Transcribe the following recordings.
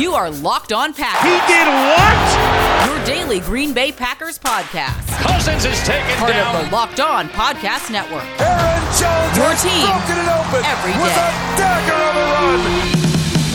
You are Locked On Packers. He did what? Your daily Green Bay Packers podcast. Cousins is taken Part down. of the Locked On Podcast Network. Aaron Jones Your has team broken it open every with day. a dagger of a run.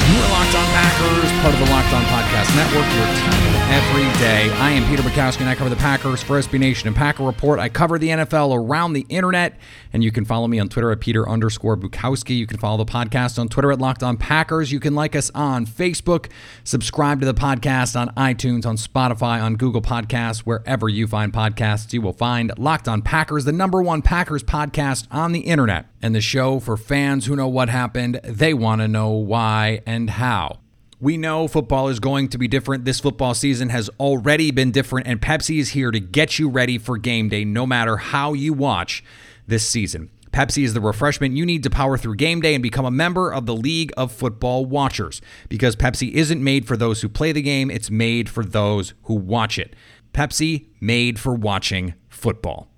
You are Locked On Packers, part of the Locked On Podcast Network, your team every day. I am Peter Bukowski, and I cover the Packers for SB Nation and Packer Report. I cover the NFL around the internet, and you can follow me on Twitter at Peter underscore Bukowski. You can follow the podcast on Twitter at Locked On Packers. You can like us on Facebook, subscribe to the podcast on iTunes, on Spotify, on Google Podcasts, wherever you find podcasts. You will find Locked On Packers, the number one Packers podcast on the internet, and the show for fans who know what happened. They want to know why and how. We know football is going to be different. This football season has already been different, and Pepsi is here to get you ready for game day no matter how you watch this season. Pepsi is the refreshment you need to power through game day and become a member of the League of Football Watchers because Pepsi isn't made for those who play the game, it's made for those who watch it. Pepsi made for watching football.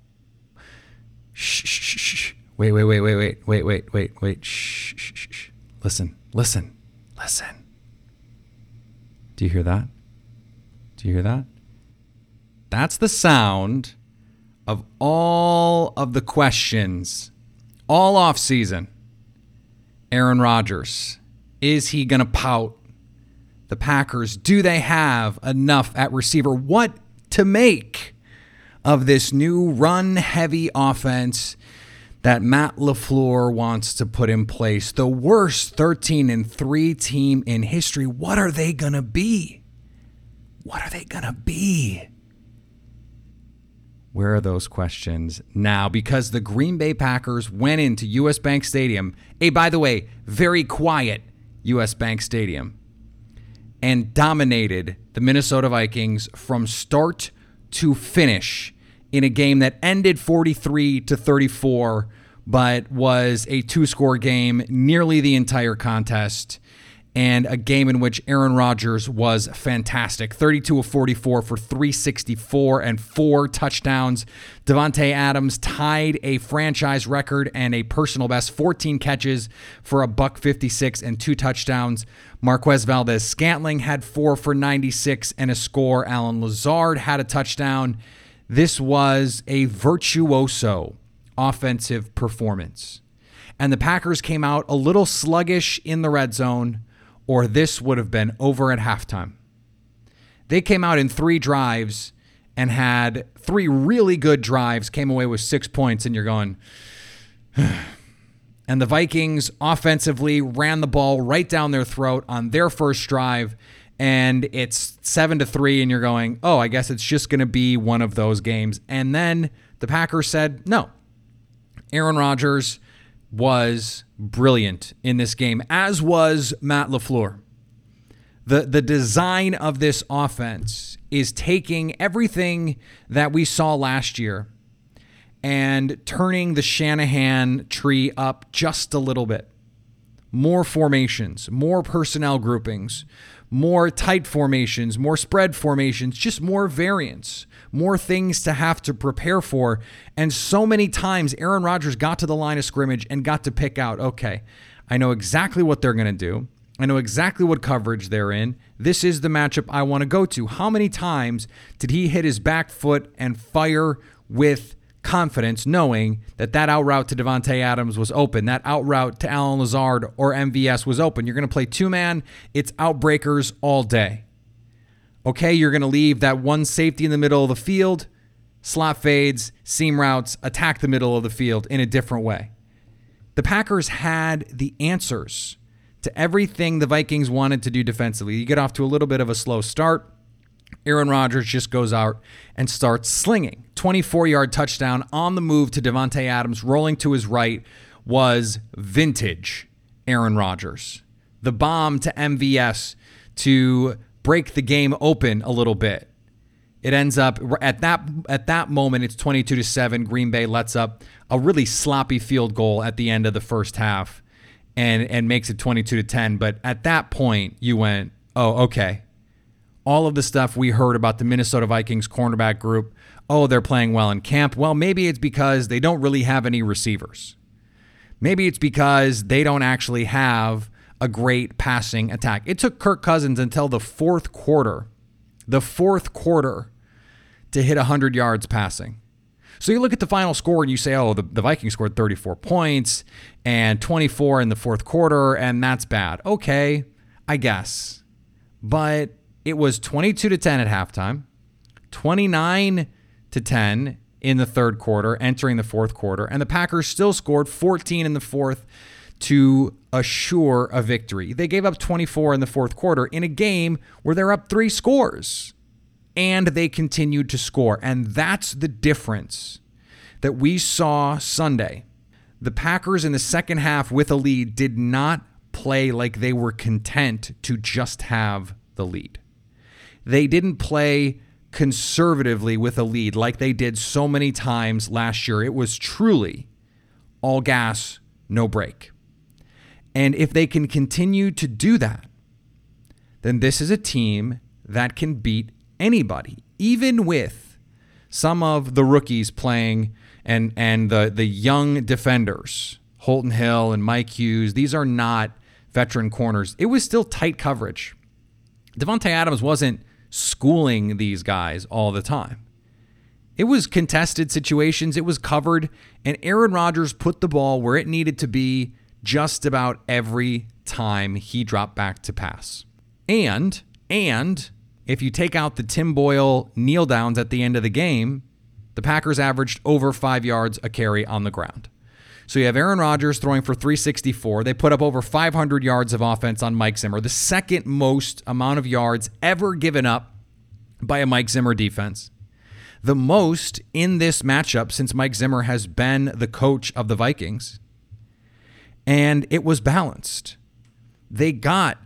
Shh, shh, shh. Wait, wait, wait, wait, wait, wait, wait, wait, wait. Shh, shh, shh. Listen, listen, listen. Do you hear that? Do you hear that? That's the sound of all of the questions all off season. Aaron Rodgers, is he going to pout? The Packers, do they have enough at receiver? What to make of this new run heavy offense that Matt LaFleur wants to put in place? The worst 13 and 3 team in history. What are they going to be? What are they going to be? Where are those questions now? Because the Green Bay Packers went into US Bank Stadium, a by the way, very quiet US Bank Stadium, and dominated the Minnesota Vikings from start to finish in a game that ended 43 to 34 but was a two-score game nearly the entire contest and a game in which Aaron Rodgers was fantastic. 32 of 44 for 364 and four touchdowns. Davante Adams tied a franchise record and a personal best 14 catches for a buck 56 and two touchdowns. Marquez Valdes Scantling had four for 96 and a score. Allen Lazard had a touchdown. This was a virtuoso offensive performance. And the Packers came out a little sluggish in the red zone or this would have been over at halftime. They came out in three drives and had three really good drives, came away with six points, and you're going, and the Vikings offensively ran the ball right down their throat on their first drive, and it's seven to three, and you're going, oh, I guess it's just going to be one of those games. And then the Packers said, no. Aaron Rodgers was brilliant in this game, as was Matt LaFleur. The, the design of this offense is taking everything that we saw last year and turning the Shanahan tree up just a little bit. More formations, more personnel groupings, more tight formations, more spread formations, just more variance, more things to have to prepare for. And so many times, Aaron Rodgers got to the line of scrimmage and got to pick out, okay, I know exactly what they're going to do. I know exactly what coverage they're in. This is the matchup I want to go to. How many times did he hit his back foot and fire with confidence, knowing that that out route to Davante Adams was open, that out route to Allen Lazard or MVS was open? You're going to play two man, it's outbreakers all day. Okay, you're going to leave that one safety in the middle of the field, slot fades, seam routes, attack the middle of the field in a different way. The Packers had the answers to everything the Vikings wanted to do defensively. You get off to a little bit of a slow start. Aaron Rodgers just goes out and starts slinging. 24 yard touchdown on the move to Davante Adams, rolling to his right, was vintage Aaron Rodgers. The bomb to MVS to break the game open a little bit. It ends up at that at that moment it's 22 to 7 Green Bay lets up a really sloppy field goal at the end of the first half and and makes it 22 to 10 but at that point you went oh okay all of the stuff we heard about the Minnesota Vikings cornerback group oh they're playing well in camp well maybe it's because they don't really have any receivers maybe it's because they don't actually have a great passing attack. It took Kirk Cousins until the fourth quarter, the fourth quarter, to hit 100 yards passing. So you look at the final score and you say, oh, the, the Vikings scored 34 points and 24 in the fourth quarter, and that's bad. Okay, I guess. But it was 22 to 10 at halftime, 29 to 10 in the third quarter, entering the fourth quarter, and the Packers still scored 14 in the fourth to assure a victory. They gave up 24 in the fourth quarter in a game where they're up three scores and they continued to score. And that's the difference that we saw Sunday. The Packers in the second half with a lead did not play like they were content to just have the lead. They didn't play conservatively with a lead like they did so many times last year. It was truly all gas, no brake. And if they can continue to do that, then this is a team that can beat anybody, even with some of the rookies playing and and the the young defenders, Holton Hill and Mike Hughes. These are not veteran corners. It was still tight coverage. Davante Adams wasn't schooling these guys all the time. It was contested situations, it was covered, and Aaron Rodgers put the ball where it needed to be just about every time he dropped back to pass. And and if you take out the Tim Boyle kneel downs at the end of the game, the Packers averaged over 5 yards a carry on the ground. So you have Aaron Rodgers throwing for 364. They put up over 500 yards of offense on Mike Zimmer, the second most amount of yards ever given up by a Mike Zimmer defense. The most in this matchup since Mike Zimmer has been the coach of the Vikings. And it was balanced. They got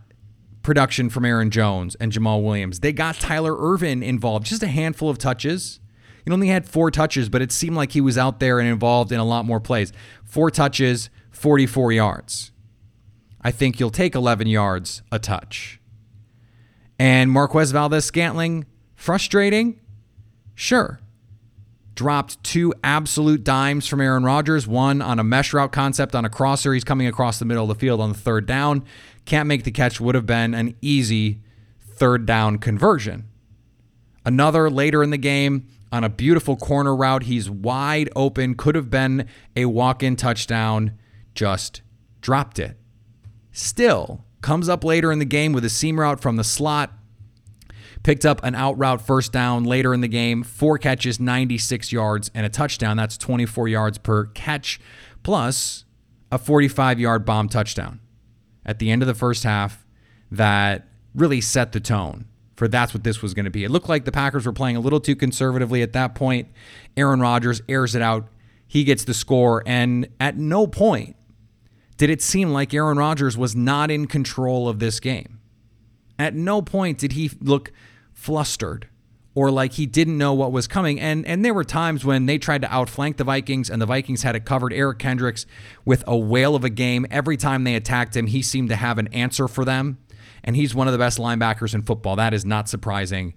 production from Aaron Jones and Jamaal Williams. They got Tyler Ervin involved, just a handful of touches. He only had four touches, but it seemed like he was out there and involved in a lot more plays. Four touches, 44 yards. I think you'll take 11 yards a touch. And Marquez Valdes Scantling, frustrating? Sure. Dropped two absolute dimes from Aaron Rodgers, one on a mesh route concept on a crosser. He's coming across the middle of the field on the third down. Can't make the catch, would have been an easy third down conversion. Another later in the game, on a beautiful corner route. He's wide open, could have been a walk in touchdown, just dropped it. Still comes up later in the game with a seam route from the slot. Picked up an out route first down later in the game, four catches, 96 yards, and a touchdown. That's 24 yards per catch, plus a 45 yard bomb touchdown at the end of the first half that really set the tone for that's what this was going to be. It looked like the Packers were playing a little too conservatively at that point. Aaron Rodgers airs it out. He gets the score. And at no point did it seem like Aaron Rodgers was not in control of this game. At no point did he look flustered or like he didn't know what was coming. And and there were times when they tried to outflank the Vikings and the Vikings had it covered. Eric Kendricks with a whale of a game. Every time they attacked him, he seemed to have an answer for them and he's one of the best linebackers in football. That is not surprising.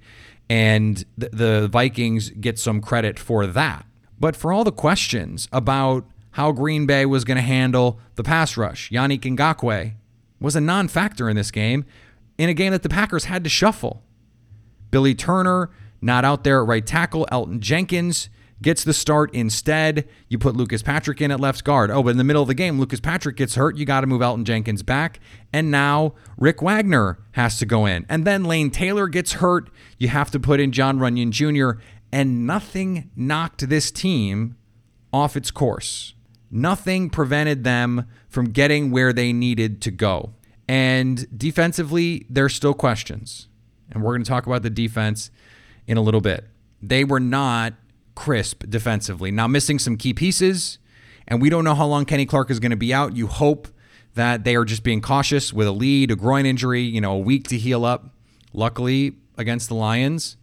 And the, the Vikings get some credit for that. But for all the questions about how Green Bay was going to handle the pass rush, Yannick Ngakoue was a non factor in this game, in a game that the Packers had to shuffle. Billy Turner, not out there at right tackle. Elgton Jenkins gets the start instead. You put Lucas Patrick in at left guard. Oh, but in the middle of the game, Lucas Patrick gets hurt. You got to move Elgton Jenkins back. And now Rick Wagner has to go in. And then Lane Taylor gets hurt. You have to put in John Runyan Jr. And nothing knocked this team off its course. Nothing prevented them from getting where they needed to go. And defensively, there's still questions. And we're going to talk about the defense in a little bit. They were not crisp defensively. Now, missing some key pieces, and we don't know how long Kenny Clark is going to be out. You hope that they are just being cautious with a lead, a groin injury, you know, a week to heal up. Luckily, against the Lions,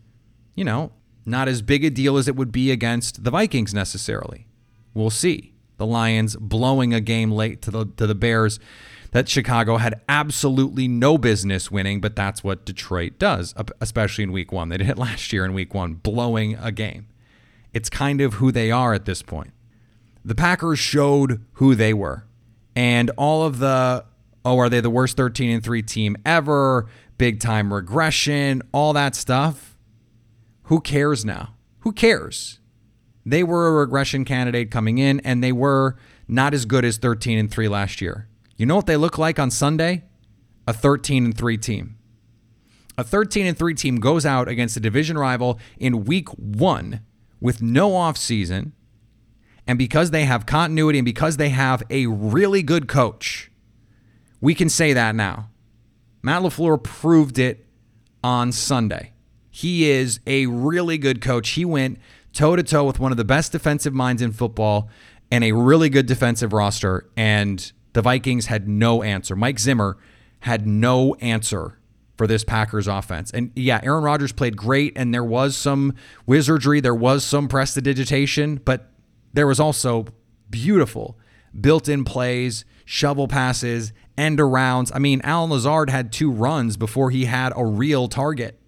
you know, not as big a deal as it would be against the Vikings necessarily. We'll see. The Lions blowing a game late to the to the Bears that Chicago had absolutely no business winning, but that's what Detroit does, especially in week 1. They did it last year in week 1, blowing a game. It's kind of who they are at this point. The Packers showed who they were. And all of the oh, are they the worst 13 and 3 team ever? Big time regression, all that stuff. Who cares now? Who cares? They were a regression candidate coming in and they were not as good as 13 and 3 last year. You know what they look like on Sunday? A 13 and 3 team. A 13 and 3 team goes out against a division rival in week 1 with no offseason. And because they have continuity and because they have a really good coach, we can say that now. Matt LaFleur proved it on Sunday. He is a really good coach. He went toe to toe with one of the best defensive minds in football and a really good defensive roster. And the Vikings had no answer. Mike Zimmer had no answer for this Packers offense. And yeah, Aaron Rodgers played great, and there was some wizardry, there was some prestidigitation, but there was also beautiful built in plays, shovel passes, end arounds. I mean, Allen Lazard had two runs before he had a real target.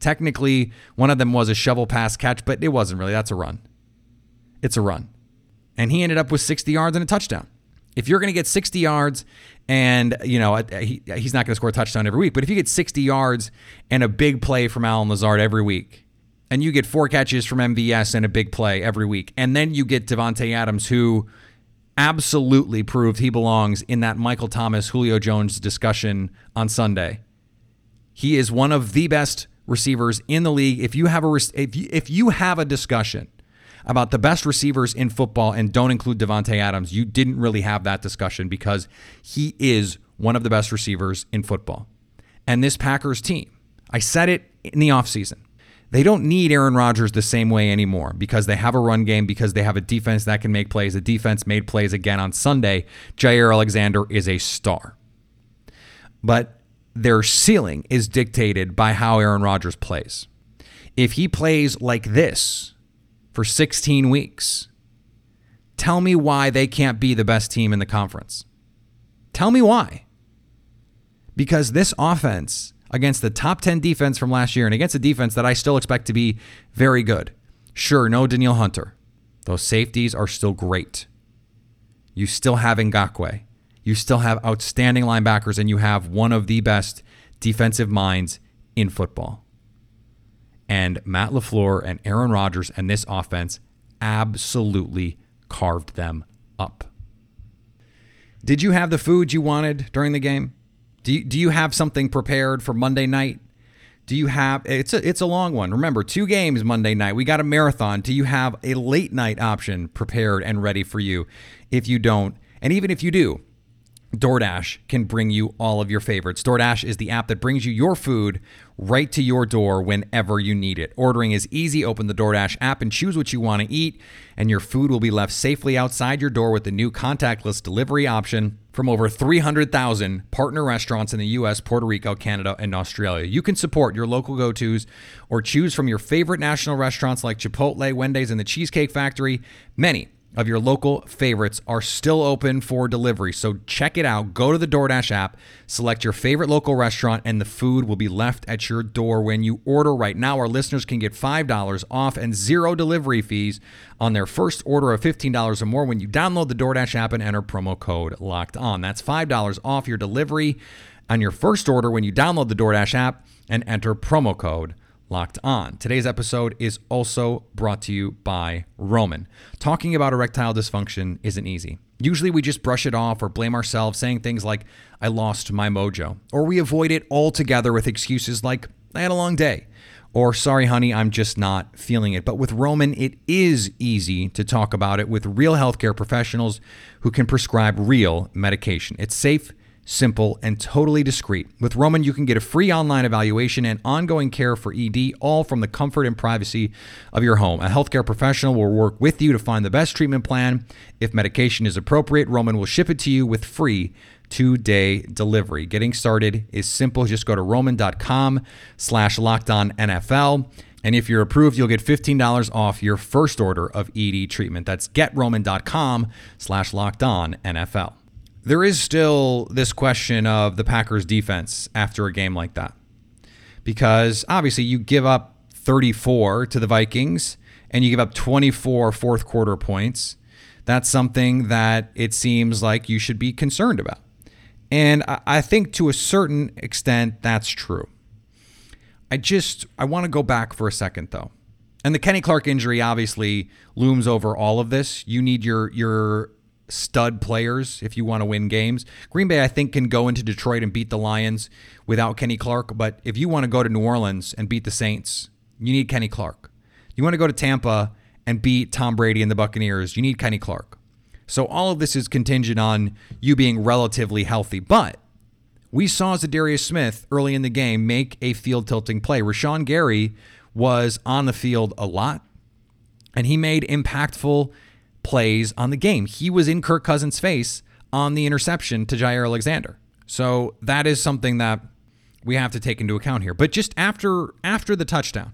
Technically, one of them was a shovel pass catch, but it wasn't really. That's a run. It's a run. And he ended up with 60 yards and a touchdown. If you're going to get 60 yards and, you know, he, he's not going to score a touchdown every week, but if you get 60 yards and a big play from Allen Lazard every week, and you get four catches from MVS and a big play every week, and then you get Davante Adams, who absolutely proved he belongs in that Michael Thomas Julio Jones discussion on Sunday. He is one of the best receivers in the league. If you have a if you, if you have a discussion about the best receivers in football and don't include Davante Adams, you didn't really have that discussion because he is one of the best receivers in football. And this Packers team, I said it in the offseason. They don't need Aaron Rodgers the same way anymore because they have a run game, because they have a defense that can make plays. The defense made plays again on Sunday. Jaire Alexander is a star. But their ceiling is dictated by how Aaron Rodgers plays. If he plays like this for 16 weeks, tell me why they can't be the best team in the conference. Tell me why. Because this offense against the top 10 defense from last year and against a defense that I still expect to be very good. Sure, no Danielle Hunter. Those safeties are still great. You still have Ngakoue. You still have outstanding linebackers, and you have one of the best defensive minds in football. And Matt LaFleur and Aaron Rodgers and this offense absolutely carved them up. Did you have the food you wanted during the game? Do you, do you have something prepared for Monday night? Do you have it's a it's a long one. Remember, two games Monday night. We got a marathon. Do you have a late night option prepared and ready for you? If you don't, and even if you do, DoorDash can bring you all of your favorites. DoorDash is the app that brings you your food right to your door whenever you need it. Ordering is easy. Open the DoorDash app and choose what you want to eat, and your food will be left safely outside your door with the new contactless delivery option from over 300,000 partner restaurants in the US, Puerto Rico, Canada, and Australia. You can support your local go tos or choose from your favorite national restaurants like Chipotle, Wendy's, and the Cheesecake Factory. Many of your local favorites are still open for delivery. So check it out. Go to the DoorDash app, select your favorite local restaurant, and the food will be left at your door when you order. Right now, our listeners can get $5 off and zero delivery fees on their first order of $15 or more when you download the DoorDash app and enter promo code locked on. That's $5 off your delivery on your first order when you download the DoorDash app and enter promo code Locked On. Today's episode is also brought to you by Roman. Talking about erectile dysfunction isn't easy. Usually we just brush it off or blame ourselves, saying things like, I lost my mojo. Or we avoid it altogether with excuses like, I had a long day. Or, sorry, honey, I'm just not feeling it. But with Roman, it is easy to talk about it with real healthcare professionals who can prescribe real medication. It's safe simple, and totally discreet. With Roman, you can get a free online evaluation and ongoing care for ED, all from the comfort and privacy of your home. A healthcare professional will work with you to find the best treatment plan. If medication is appropriate, Roman will ship it to you with free two-day delivery. Getting started is simple. Just go to roman.com slash NFL. And if you're approved, you'll get $15 off your first order of ED treatment. That's getroman.com slash locked on NFL there is still this question of the Packers defense after a game like that. Because obviously you give up 34 to the Vikings and you give up 24 fourth quarter points. That's something that it seems like you should be concerned about. And I, think to a certain extent that's true. I just I want to go back for a second though. And the Kenny Clark injury obviously looms over all of this. You need your your stud players if you want to win games. Green Bay I think can go into Detroit and beat the Lions without Kenny Clark, but if you want to go to New Orleans and beat the Saints, you need Kenny Clark. You want to go to Tampa and beat Tom Brady and the Buccaneers, you need Kenny Clark. So all of this is contingent on you being relatively healthy, but we saw Za'Darius Smith early in the game make a field tilting play. Rashan Gary was on the field a lot, and he made impactful plays on the game. He was in Kirk Cousins' face on the interception to Jaire Alexander. So that is something that we have to take into account here. But just after after the touchdown,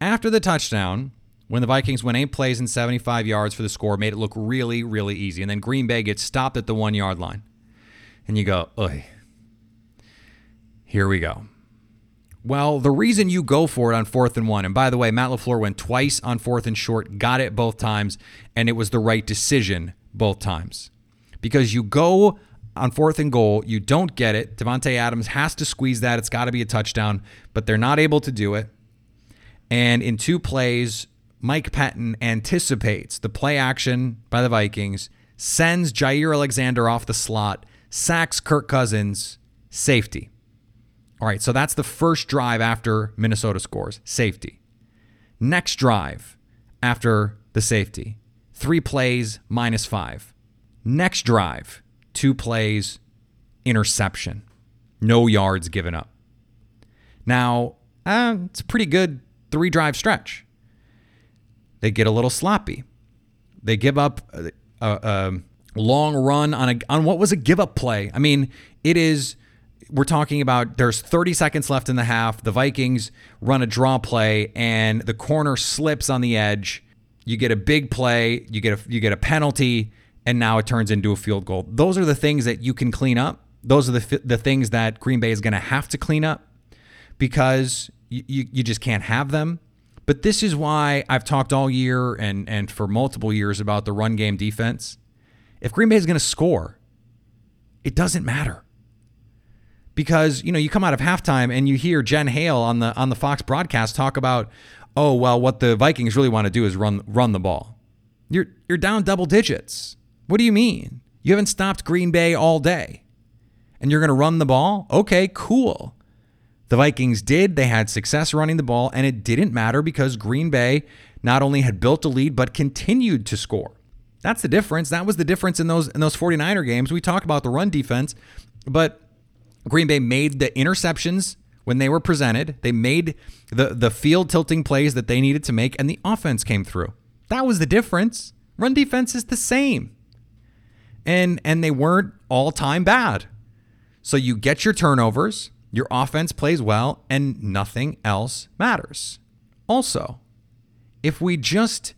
after the touchdown, when the Vikings went eight plays and 75 yards for the score, made it look really, really easy. And then Green Bay gets stopped at the one yard line. And you go, oi, here we go. Well, the reason you go for it on fourth and one, and by the way, Matt LaFleur went twice on fourth and short, got it both times, and it was the right decision both times. Because you go on fourth and goal, you don't get it. Davante Adams has to squeeze that. It's got to be a touchdown, but they're not able to do it. And in two plays, Mike Pettine anticipates the play action by the Vikings, sends Jaire Alexander off the slot, sacks Kirk Cousins, safety. All right, so that's the first drive after Minnesota scores, safety. Next drive after the safety, three plays, minus five. Next drive, two plays, interception, no yards given up. Now, uh, it's a pretty good three drive stretch. They get a little sloppy. They give up a, a, a long run on a on what was a give up play. I mean, it is we're talking about there's 30 seconds left in the half. The Vikings run a draw play and the corner slips on the edge. You get a big play, you get a you get a penalty and now it turns into a field goal. Those are the things that you can clean up. Those are the the things that Green Bay is going to have to clean up because you, you, you just can't have them. But this is why I've talked all year and and for multiple years about the run game defense. If Green Bay is going to score, it doesn't matter because you know you come out of halftime and you hear Jen Hale on the on the Fox broadcast talk about, oh well, what the Vikings really want to do is run run the ball. You're you're down double digits. What do you mean? You haven't stopped Green Bay all day, and you're going to run the ball? Okay, cool. The Vikings did. They had success running the ball, and it didn't matter because Green Bay not only had built a lead but continued to score. That's the difference. That was the difference in those in those 49er games. We talked about the run defense, but Green Bay made the interceptions when they were presented. They made the the field tilting plays that they needed to make, and the offense came through. That was the difference. Run defense is the same, and and they weren't all time bad. So you get your turnovers, your offense plays well, and nothing else matters. Also, if we just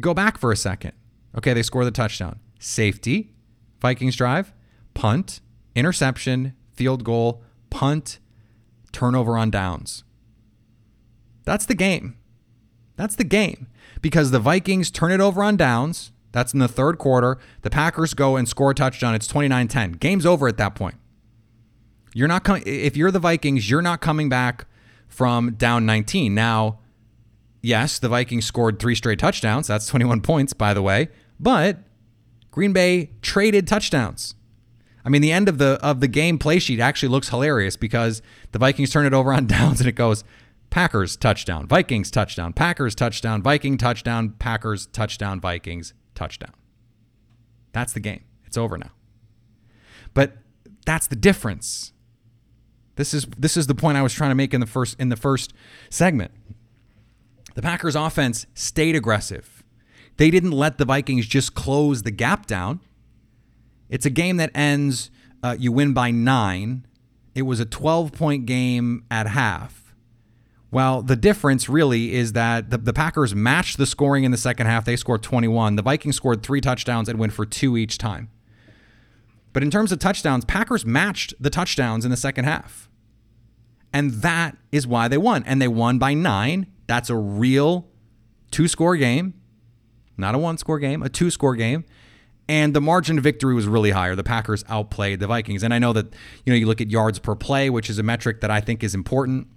go back for a second, okay, they score the touchdown, safety, Vikings drive, punt, interception, field goal, punt, turnover on downs. That's the game. That's the game. Because the Vikings turn it over on downs. That's in the third quarter. The Packers go and score a touchdown. It's 29 10. Game's over at that point. You're not coming, if you're the Vikings, you're not coming back from down 19. Now, yes, the Vikings scored three straight touchdowns. That's 21 points, by the way. But Green Bay traded touchdowns. I mean, the end of the of the game play sheet actually looks hilarious because the Vikings turn it over on downs and it goes Packers touchdown, Vikings touchdown, Packers touchdown, Viking touchdown, Packers touchdown, Vikings touchdown. That's the game. It's over now. But that's the difference. This is this is the point I was trying to make in the first in the first segment. The Packers offense stayed aggressive. They didn't let the Vikings just close the gap down. It's a game that ends, uh, you win by nine. It was a 12 point game at half. Well, the difference really is that the, the Packers matched the scoring in the second half. They scored 21. The Vikings scored three touchdowns and went for two each time. But in terms of touchdowns, Packers matched the touchdowns in the second half. And that is why they won. And they won by nine. That's a real two score game, not a one score game, a two score game and the margin of victory was really higher. The Packers outplayed the Vikings. And I know that, you know, you look at yards per play, which is a metric that I think is important.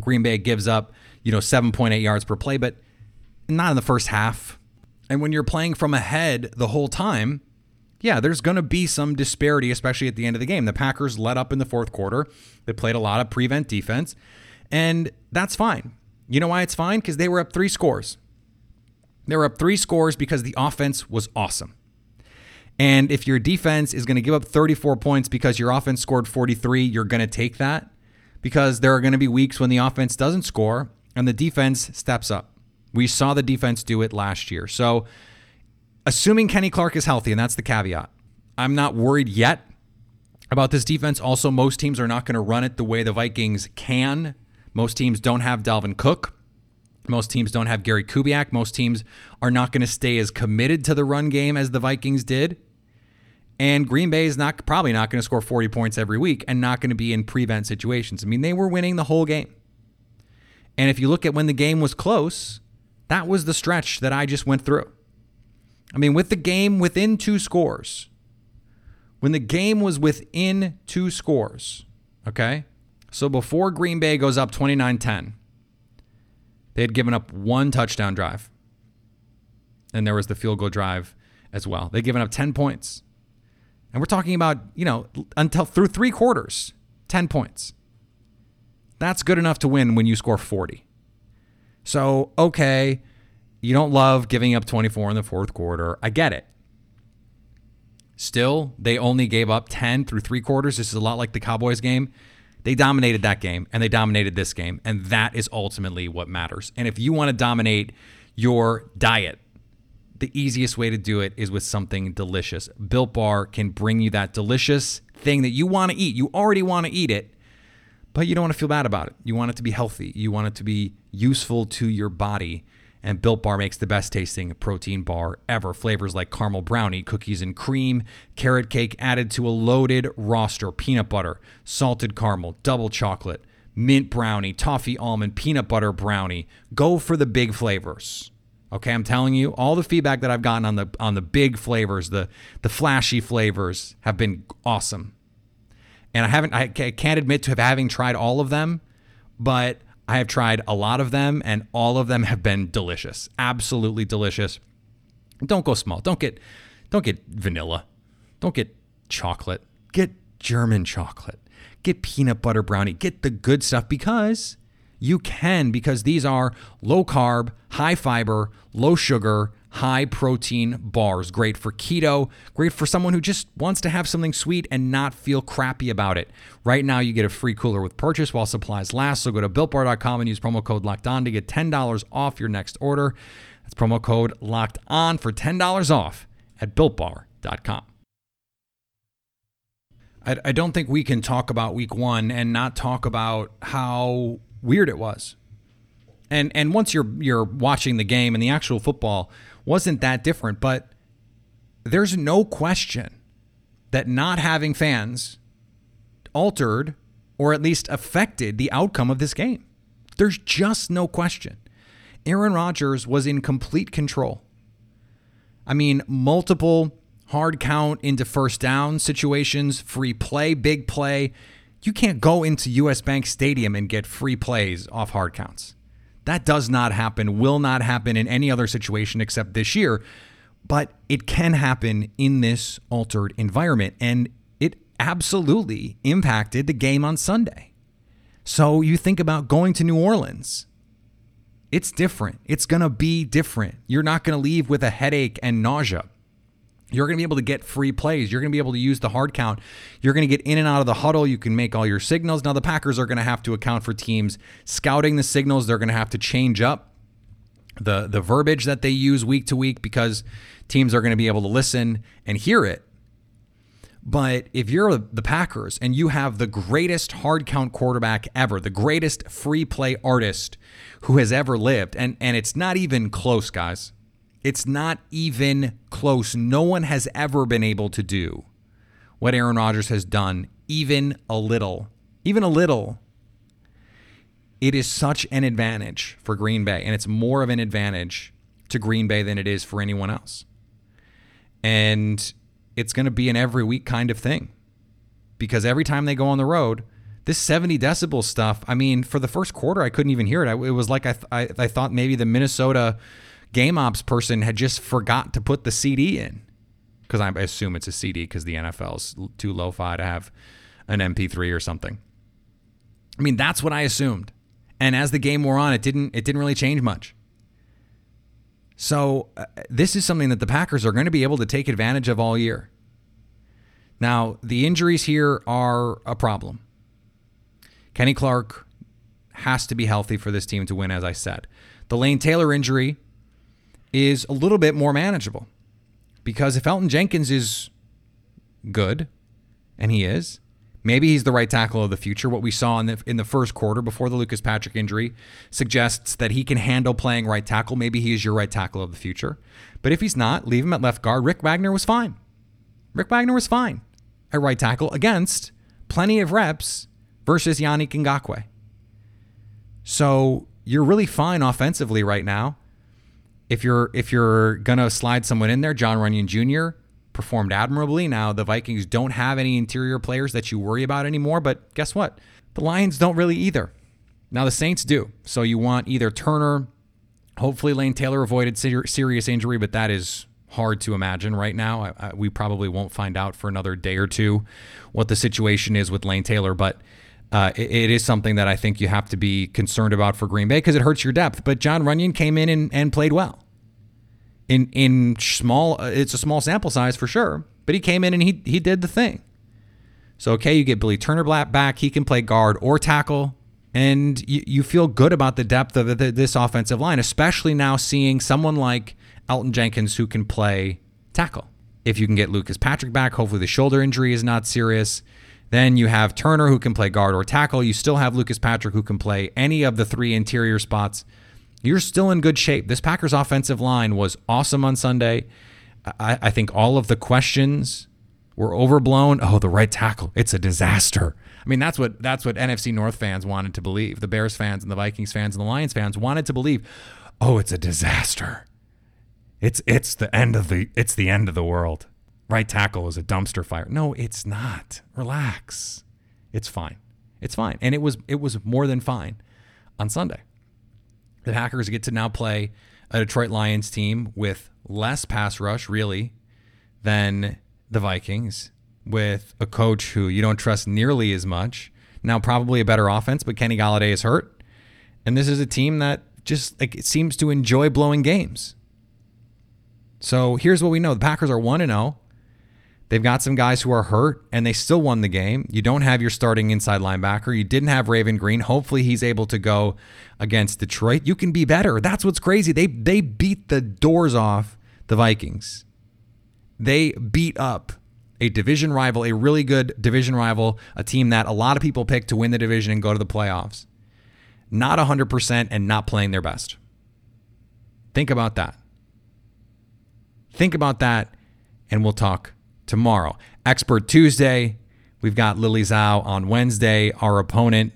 Green Bay gives up, you know, 7.8 yards per play, but not in the first half. And when you're playing from ahead the whole time, yeah, there's going to be some disparity, especially at the end of the game. The Packers let up in the fourth quarter. They played a lot of prevent defense, and that's fine. You know why it's fine? Because they were up three scores. They were up three scores because the offense was awesome. And if your defense is going to give up 34 points because your offense scored 43, you're going to take that because there are going to be weeks when the offense doesn't score and the defense steps up. We saw the defense do it last year. So, assuming Kenny Clark is healthy, and that's the caveat, I'm not worried yet about this defense. Also, most teams are not going to run it the way the Vikings can. Most teams don't have Dalvin Cook. Most teams don't have Gary Kubiak. Most teams are not going to stay as committed to the run game as the Vikings did. And Green Bay is not probably not going to score 40 points every week and not going to be in prevent situations. I mean, they were winning the whole game. And if you look at when the game was close, that was the stretch that I just went through. I mean, with the game within two scores, when the game was within two scores, okay? So before Green Bay goes up 29 10, they had given up one touchdown drive. And there was the field goal drive as well. They'd given up 10 points. And we're talking about, you know, until through three quarters, 10 points. That's good enough to win when you score 40. So, okay, you don't love giving up 24 in the fourth quarter. I get it. Still, they only gave up 10 through three quarters. This is a lot like the Cowboys game. They dominated that game and they dominated this game. And that is ultimately what matters. And if you want to dominate your diet, the easiest way to do it is with something delicious. Built Bar can bring you that delicious thing that you want to eat. You already want to eat it, but you don't want to feel bad about it. You want it to be healthy. You want it to be useful to your body. And Built Bar makes the best tasting protein bar ever. Flavors like caramel brownie, cookies and cream, carrot cake added to a loaded roster, peanut butter, salted caramel, double chocolate, mint brownie, toffee almond, peanut butter brownie. Go for the big flavors. Okay, I'm telling you, all the feedback that I've gotten on the on the big flavors, the the flashy flavors, have been awesome. And I haven't, I can't admit to having tried all of them, but I have tried a lot of them, and all of them have been delicious, absolutely delicious. Don't go small. Don't get, don't get vanilla. Don't get chocolate. Get German chocolate. Get peanut butter brownie. Get the good stuff because you can because these are low carb, high fiber, low sugar, high protein bars. Great for keto, great for someone who just wants to have something sweet and not feel crappy about it. Right now, you get a free cooler with purchase while supplies last. So go to builtbar.com and use promo code locked on to get $10 off your next order. That's promo code locked on for $10 off at builtbar.com. I, I don't think we can talk about week one and not talk about how weird it was. And and once you're you're watching the game and the actual football wasn't that different, but there's no question that not having fans altered or at least affected the outcome of this game. There's just no question. Aaron Rodgers was in complete control. I mean, multiple hard count into first down situations, free play, big play. You can't go into US Bank Stadium and get free plays off hard counts. That does not happen, will not happen in any other situation except this year, but it can happen in this altered environment. And it absolutely impacted the game on Sunday. So you think about going to New Orleans. It's different. It's going to be different. You're not going to leave with a headache and nausea. You're going to be able to get free plays. You're going to be able to use the hard count. You're going to get in and out of the huddle. You can make all your signals. Now, the Packers are going to have to account for teams scouting the signals. They're going to have to change up the, the verbiage that they use week to week because teams are going to be able to listen and hear it. But if you're the Packers and you have the greatest hard count quarterback ever, the greatest free play artist who has ever lived, and, and it's not even close, guys it's not even close. No one has ever been able to do what Aaron Rodgers has done, even a little. Even a little. It is such an advantage for Green Bay, and it's more of an advantage to Green Bay than it is for anyone else. And it's going to be an every week kind of thing because every time they go on the road, this 70 decibel stuff, I mean, for the first quarter, I couldn't even hear it. It was like I, th- I, I thought maybe the Minnesota game ops person had just forgot to put the CD in because I assume it's a CD because the NFL's too lo-fi to have an MP3 or something. I mean, that's what I assumed. And as the game wore on, it didn't it didn't really change much. So uh, this is something that the Packers are going to be able to take advantage of all year. Now, the injuries here are a problem. Kenny Clark has to be healthy for this team to win, as I said. The Lane Taylor injury is a little bit more manageable because if Elgton Jenkins is good, and he is, maybe he's the right tackle of the future. What we saw in the in the first quarter before the Lucas Patrick injury suggests that he can handle playing right tackle. Maybe he is your right tackle of the future. But if he's not, leave him at left guard. Rick Wagner was fine. Rick Wagner was fine at right tackle against plenty of reps versus Yannick Ngakoue. So you're really fine offensively right now. If you're if you're gonna slide someone in there, John Runyan Jr. performed admirably. Now the Vikings don't have any interior players that you worry about anymore, but guess what? The Lions don't really either. Now the Saints do. So you want either Turner, hopefully Lane Taylor avoided serious injury, but that is hard to imagine right now. I, I, we probably won't find out for another day or two what the situation is with Lane Taylor, but uh, it, it is something that I think you have to be concerned about for Green Bay because it hurts your depth. But John Runyan came in and, and played well. In in small, uh, it's a small sample size for sure, but he came in and he he did the thing. So okay, you get Billy Turner back. He can play guard or tackle, and you, you feel good about the depth of the, this offensive line, especially now seeing someone like Elgton Jenkins who can play tackle. If you can get Lucas Patrick back, hopefully the shoulder injury is not serious. Then you have Turner who can play guard or tackle. You still have Lucas Patrick who can play any of the three interior spots. You're still in good shape. This Packers offensive line was awesome on Sunday. I, I think all of the questions were overblown. Oh, the right tackle. It's a disaster. I mean, that's what that's what NFC North fans wanted to believe. The Bears fans and the Vikings fans and the Lions fans wanted to believe. Oh, it's a disaster. It's it's the end of the it's the end of the world. Right tackle is a dumpster fire. No, it's not. Relax. It's fine. It's fine. And it was it was more than fine on Sunday. The Packers get to now play a Detroit Lions team with less pass rush, really, than the Vikings, with a coach who you don't trust nearly as much. Now, probably a better offense, but Kenny Golladay is hurt. And this is a team that just like it seems to enjoy blowing games. So here's what we know: the Packers are one and zero. Oh. They've got some guys who are hurt, and they still won the game. You don't have your starting inside linebacker. You didn't have Raven Greene. Hopefully, he's able to go against Detroit. You can be better. That's what's crazy. They they beat the doors off the Vikings. They beat up a division rival, a really good division rival, a team that a lot of people pick to win the division and go to the playoffs. Not 100% and not playing their best. Think about that. Think about that, and we'll talk tomorrow. Expert Tuesday, we've got Lily Zhao on Wednesday, our opponent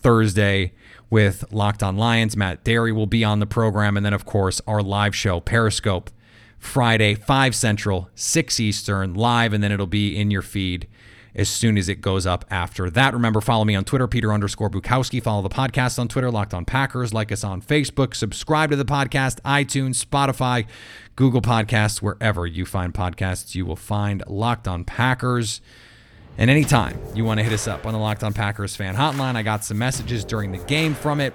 Thursday with Locked On Lions. Matt Dery will be on the program, and then, of course, our live show, Periscope, Friday, 5 Central, 6 Eastern, live, and then it'll be in your feed as soon as it goes up after that. Remember, follow me on Twitter, Peter underscore Bukowski. Follow the podcast on Twitter, Locked on Packers. Like us on Facebook. Subscribe to the podcast, iTunes, Spotify, Google Podcasts, wherever you find podcasts, you will find Locked on Packers. And anytime you want to hit us up on the Locked on Packers fan hotline, I got some messages during the game from it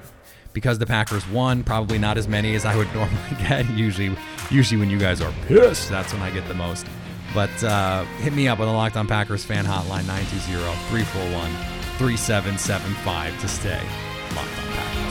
because the Packers won. Probably not as many as I would normally get. Usually, usually when you guys are pissed, that's when I get the most. But uh, hit me up on the Locked On Packers fan hotline 920 341 3775 to stay locked on Packers.